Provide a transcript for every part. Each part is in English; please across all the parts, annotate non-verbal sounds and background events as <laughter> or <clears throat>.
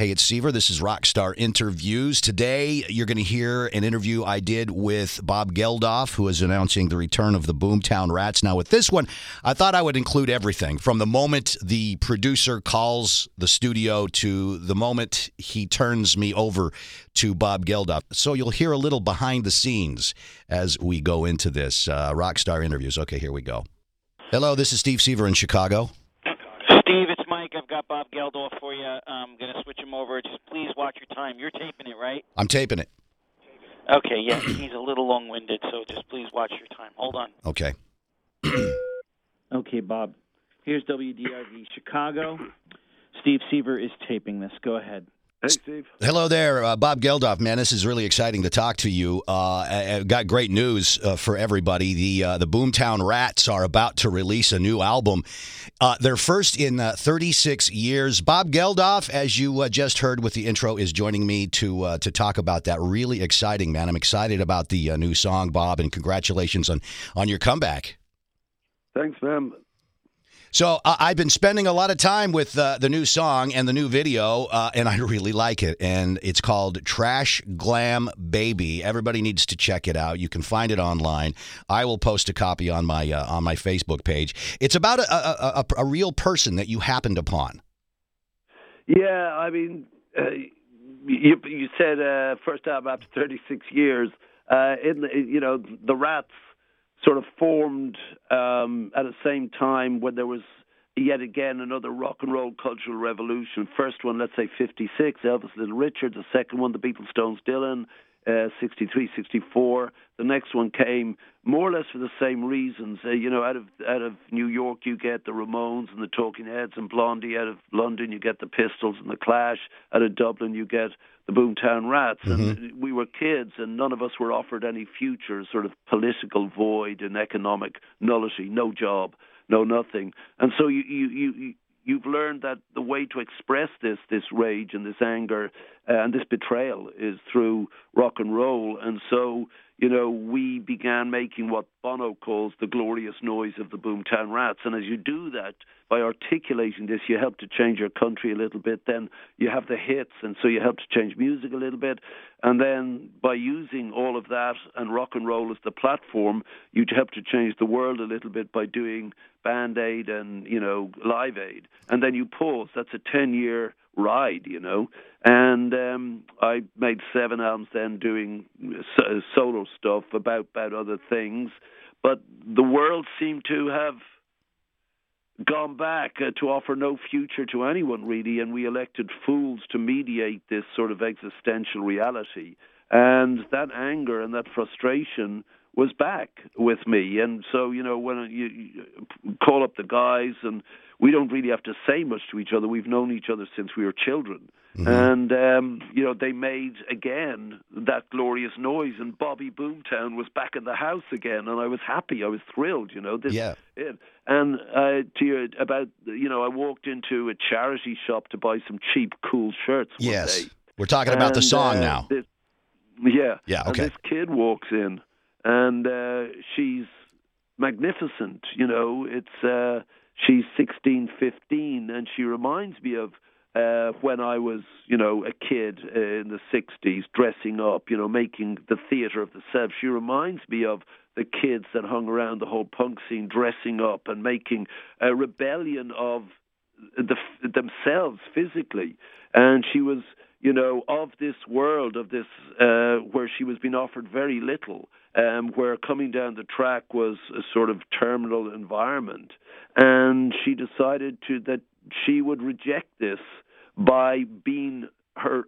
Hey, it's Seaver. This is Rockstar Interviews. Today, you're going to hear an interview I did with Bob Geldof, who is announcing the return of the Boomtown Rats. Now, with this one, I thought I would include everything from the moment the producer calls the studio to the moment he turns me over to Bob Geldof. So you'll hear a little behind the scenes as we go into this uh, Rockstar Interviews. Okay, here we go. Hello, this is Steve Seaver in Chicago. Steve, it's Mike. I've got Bob Geldof for you. I'm going to switch him over. Just please watch your time. You're taping it, right? I'm taping it. Okay, yeah. <clears throat> He's a little long winded, so just please watch your time. Hold on. Okay. <clears throat> Okay, Bob. Here's WDRV Chicago. Steve Seaver is taping this. Go ahead. Hey, Steve. Hello there, uh, Bob Geldof. Man, this is really exciting to talk to you. Uh, I- I've got great news uh, for everybody. The uh, the Boomtown Rats are about to release a new album, uh, their first in uh, 36 years. Bob Geldof, as you uh, just heard with the intro, is joining me to uh, to talk about that. Really exciting, man. I'm excited about the uh, new song, Bob, and congratulations on on your comeback. Thanks, man. So uh, I've been spending a lot of time with uh, the new song and the new video, uh, and I <laughs> really like it. And it's called Trash Glam Baby. Everybody needs to check it out. You can find it online. I will post a copy on my uh, on my Facebook page. It's about a, a, a, a real person that you happened upon. Yeah, I mean, uh, you you said uh, first time after 36 years. In you know, the Rats sort of formed um, at the same time when there was yet again another rock and roll cultural revolution. First one, let's say 56, Elvis Little Richard. The second one, the Beatles, Stones, Dylan. Uh, 63, 64. The next one came more or less for the same reasons. Uh, you know, out of out of New York, you get the Ramones and the Talking Heads and Blondie. Out of London, you get the Pistols and the Clash. Out of Dublin, you get the Boomtown Rats. And we were kids, and none of us were offered any future, sort of political void and economic nullity, no job, no nothing. And so you you you. You You've learned that the way to express this, this rage and this anger uh, and this betrayal is through rock and roll. And so, you know, we began making what Bono calls the glorious noise of the Boomtown Rats. And as you do that, by articulating this, you help to change your country a little bit. Then you have the hits, and so you help to change music a little bit. And then by using all of that and rock and roll as the platform, you help to change the world a little bit by doing Band Aid and, you know, Live Aid. And then you pause. That's a 10 year ride, you know. And um, I made seven albums then doing solo stuff about, about other things. But the world seemed to have gone back uh, to offer no future to anyone really, and we elected fools to mediate this sort of existential reality. And that anger and that frustration was back with me. And so, you know, when you, you call up the guys, and we don't really have to say much to each other. We've known each other since we were children. And, um, you know, they made again that glorious noise, and Bobby Boomtown was back in the house again, and I was happy. I was thrilled, you know. This, Yeah. it. And uh, to your, about, you know, I walked into a charity shop to buy some cheap, cool shirts one Yes, day. we're talking about the song uh, now. This, yeah. Yeah, And okay. this kid walks in, and uh, she's magnificent. You know, it's uh, she's sixteen, fifteen, and she reminds me of uh, when I was, you know, a kid in the '60s, dressing up, you know, making the theater of the self. She reminds me of the kids that hung around the whole punk scene, dressing up and making a rebellion of the, themselves physically. And she was, you know, of this world, of this, uh, where she was being offered very little, um, where coming down the track was a sort of terminal environment. And she decided to that she would reject this by being her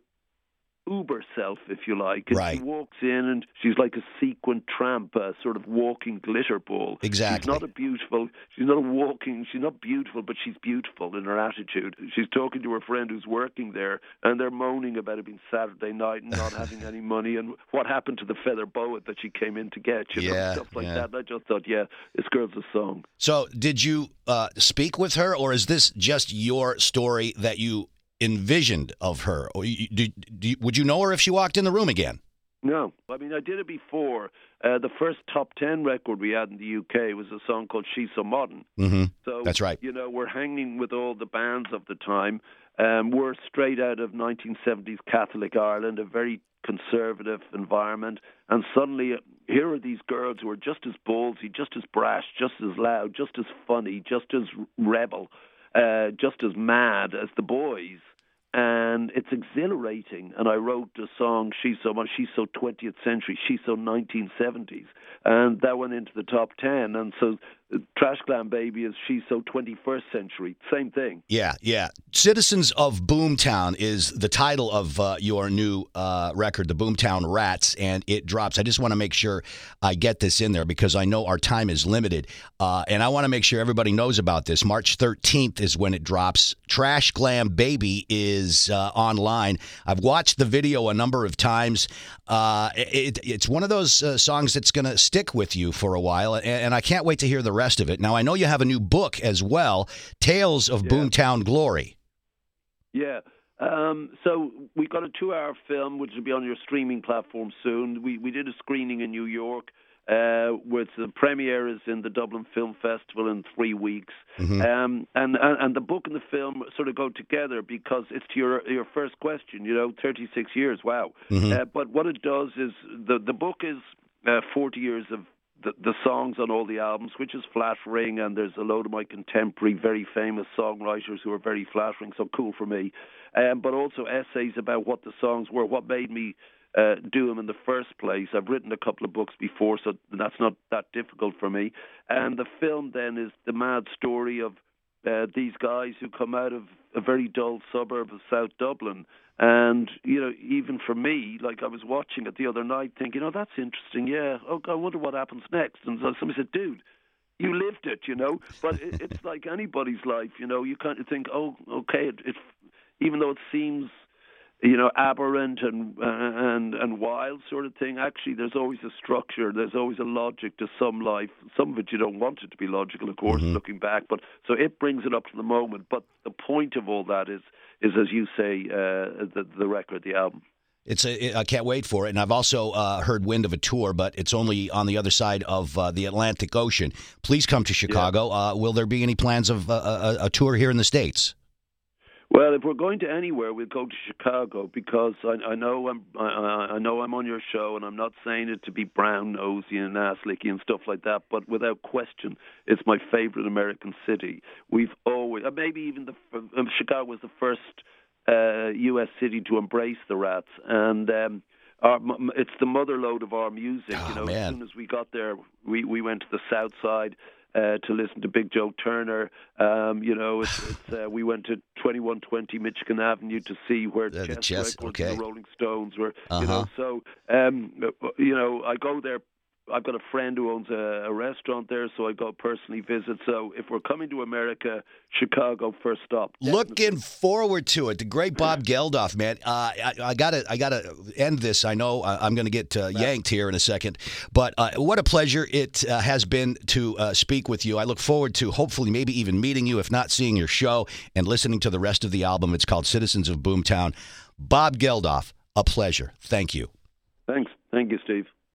uber self, if you like. And Right. She walks in and she's like a sequin tramp, a sort of walking glitter ball. Exactly. She's not a beautiful. She's not a walking. She's not beautiful, but she's beautiful in her attitude. She's talking to her friend who's working there, and they're moaning about it being Saturday night and not <laughs> having any money, and what happened to the feather boa that she came in to get. You Yeah, know, stuff like yeah. that. And I just thought, yeah, this girl's a song. So, did you uh, speak with her, or is this just your story that you envisioned of her? Or you, do, do would you know her if she walked in the room again? No, I mean I did it before. Uh, the first top ten record we had in the UK was a song called "She's So Modern." Mm-hmm. So That's right. You know, we're hanging with all the bands of the time, Um, we're straight out of 1970s Catholic Ireland, a very conservative environment, and suddenly here are these girls who are just as ballsy, just as brash, just as loud, just as funny, just as rebel, uh, just as mad as the boys and it's exhilarating. And I wrote a song, She's So Much, She's So 20th Century, She's So 1970s, and that went into the top 10. And so Trash Glam Baby is She's So 21st Century, same thing. Yeah, yeah. Citizens of Boomtown is the title of uh, your new uh, record, The Boomtown Rats, and it drops. I just want to make sure I get this in there because I know our time is limited. Uh, and I want to make sure everybody knows about this. March 13th is when it drops. Trash Glam Baby is uh, online. I've watched the video a number of times. Uh, it, it's one of those uh, songs that's going to stick with you for a while, and, and I can't wait to hear the rest of it. Now, I know you have a new book as well, Tales of yeah. Boomtown Glory. Yeah. Um, so we've got a two-hour film, which will be on your streaming platform soon. We we did a screening in New York. Uh, with the premiere is in the Dublin Film Festival in three weeks, mm-hmm. um, and, and and the book and the film sort of go together because it's to your your first question. You know, 36 years, wow. Mm-hmm. Uh, but what it does is the the book is uh, 40 years of the, the songs on all the albums, which is flattering, and there's a load of my contemporary, very famous songwriters who are very flattering, so cool for me. Um, but also essays about what the songs were, what made me uh, do them in the first place. I've written a couple of books before, so that's not that difficult for me. And the film then is the mad story of uh, these guys who come out of a very dull suburb of South Dublin. And, you know, even for me, like I was watching it the other night thinking, oh, that's interesting. Yeah. Oh, I wonder what happens next. And so somebody said, dude, you lived it, you know. But it, it's <laughs> like anybody's life, you know. You kind of think, oh, okay, it, it even though it seems you know, aberrant and and and wild sort of thing. Actually, there's always a structure. There's always a logic to some life. Some of it you don't want it to be logical, of course, mm-hmm. looking back. But so it brings it up to the moment. But the point of all that is is as you say, uh, the the record, the album. It's a, I can't wait for it, and I've also uh, heard wind of a tour, but it's only on the other side of uh, the Atlantic Ocean. Please come to Chicago. Yeah. Uh, will there be any plans of uh, a, a tour here in the states? Well, if we're going to anywhere, we'll go to Chicago because I, I know I'm I, I know I'm on your show, and I'm not saying it to be brown nosy and ass licky and stuff like that. But without question, it's my favorite American city. We've always, uh, maybe even the um, Chicago was the first uh, U.S. city to embrace the rats, and um, our, it's the mother lode of our music. Oh, you know, man. as soon as we got there, we we went to the South Side uh, to listen to Big Joe Turner. Um, you know, it's, it's, uh, we went to 2120 Michigan Avenue to see where uh, the chess, okay. the Rolling Stones were. Uh-huh. You know, so um, you know, I go there I've got a friend who owns a, a restaurant there, so I go personally visit. So if we're coming to America, Chicago first stop. Definitely. Looking forward to it. The great Bob Geldof, man. Uh, I, I, gotta, I gotta end this. I know I'm going to get uh, yanked here in a second, but uh, what a pleasure it uh, has been to uh, speak with you. I look forward to hopefully maybe even meeting you, if not seeing your show and listening to the rest of the album. It's called Citizens of Boomtown. Bob Geldof, a pleasure. Thank you. Thanks. Thank you, Steve.